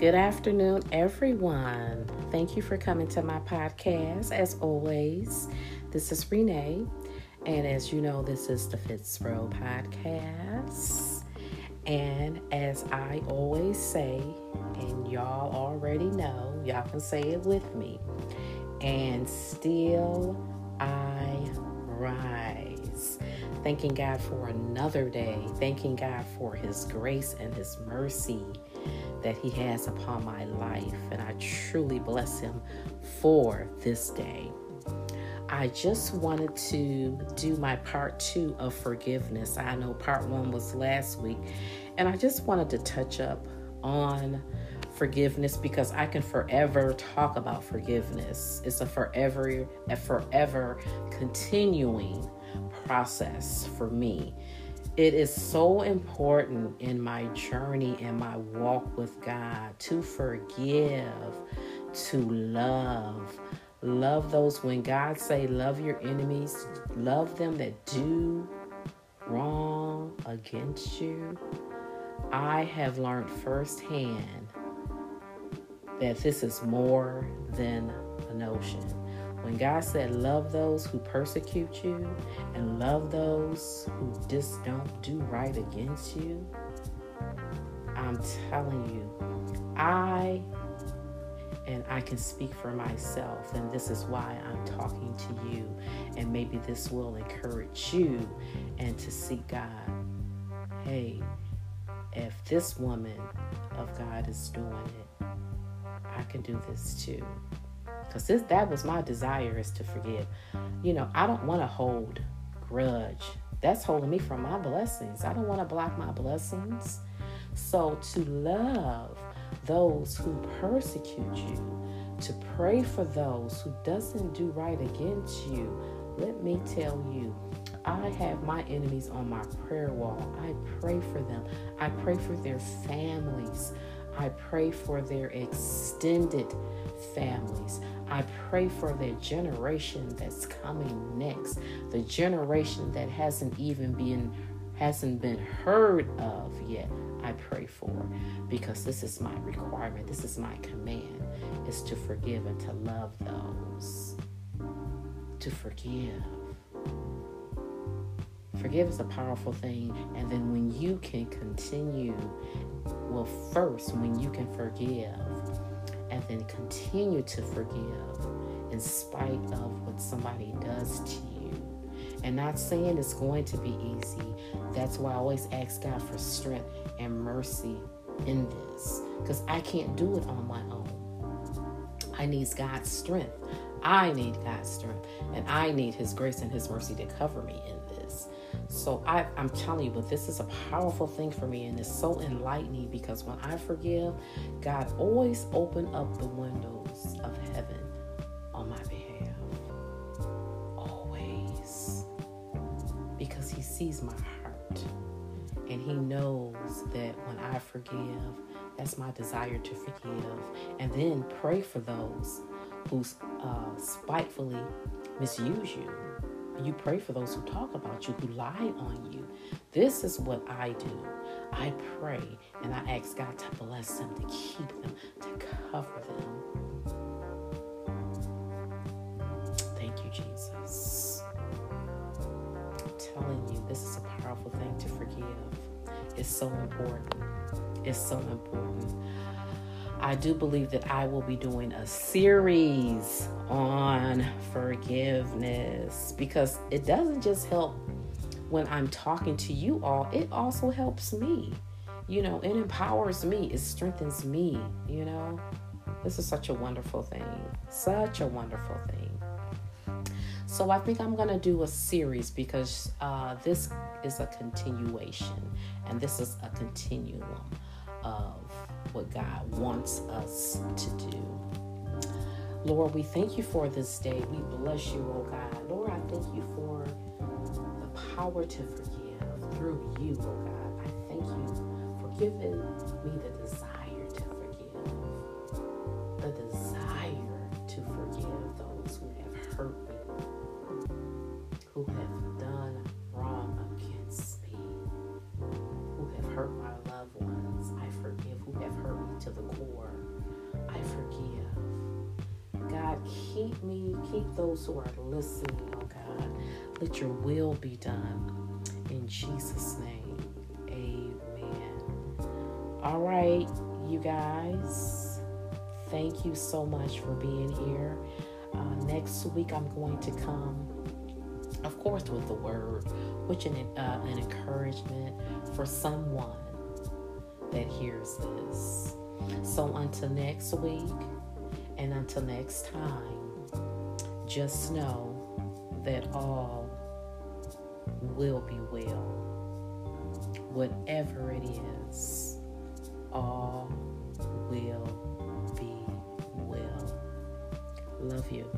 Good afternoon, everyone. Thank you for coming to my podcast. As always, this is Renee, and as you know, this is the Pihsrow Podcast. And as I always say, and y'all already know, y'all can say it with me, and still I rise. Thanking God for another day, thanking God for His grace and His mercy that He has upon my life, and I truly bless Him for this day. I just wanted to do my part two of forgiveness. I know part one was last week, and I just wanted to touch up on forgiveness because I can forever talk about forgiveness. It's a forever, a forever continuing process for me. It is so important in my journey and my walk with God to forgive, to love. Love those when God say love your enemies, love them that do wrong against you. I have learned firsthand that this is more than a notion. When God said, Love those who persecute you and love those who just don't do right against you, I'm telling you, I and I can speak for myself, and this is why I'm talking to you, and maybe this will encourage you and to seek God. Hey, if this woman of God is doing it, I can do this too because this that was my desire is to forgive you know i don't want to hold grudge that's holding me from my blessings i don't want to block my blessings so to love those who persecute you to pray for those who doesn't do right against you let me tell you I have my enemies on my prayer wall. I pray for them. I pray for their families. I pray for their extended families. I pray for the generation that's coming next, the generation that hasn't even been hasn't been heard of yet. I pray for because this is my requirement. This is my command is to forgive and to love those. To forgive. Forgive is a powerful thing. And then when you can continue, well, first, when you can forgive, and then continue to forgive in spite of what somebody does to you. And not saying it's going to be easy. That's why I always ask God for strength and mercy in this because I can't do it on my own. I need God's strength. I need God's strength, and I need His grace and His mercy to cover me in. So I, I'm telling you, but this is a powerful thing for me, and it's so enlightening because when I forgive, God always open up the windows of heaven on my behalf. Always. Because He sees my heart. And He knows that when I forgive, that's my desire to forgive. And then pray for those who uh, spitefully misuse you you pray for those who talk about you, who lie on you. This is what I do. I pray and I ask God to bless them, to keep them, to cover them. Thank you, Jesus. I'm telling you, this is a powerful thing to forgive. It's so important. It's so important. I do believe that I will be doing a series on forgiveness because it doesn't just help when I'm talking to you all, it also helps me. You know, it empowers me, it strengthens me, you know. This is such a wonderful thing. Such a wonderful thing. So I think I'm going to do a series because uh, this is a continuation and this is a continuum of what God wants us to do. Lord, we thank you for this day. We bless you, oh God. Lord, I thank you for the power to forgive through you, oh God. I thank you for giving me the desire Me, keep those who are listening, oh God. Let your will be done. In Jesus' name, amen. All right, you guys. Thank you so much for being here. Uh, next week, I'm going to come, of course, with the word, which an, uh, an encouragement for someone that hears this. So until next week and until next time, just know that all will be well. Whatever it is, all will be well. Love you.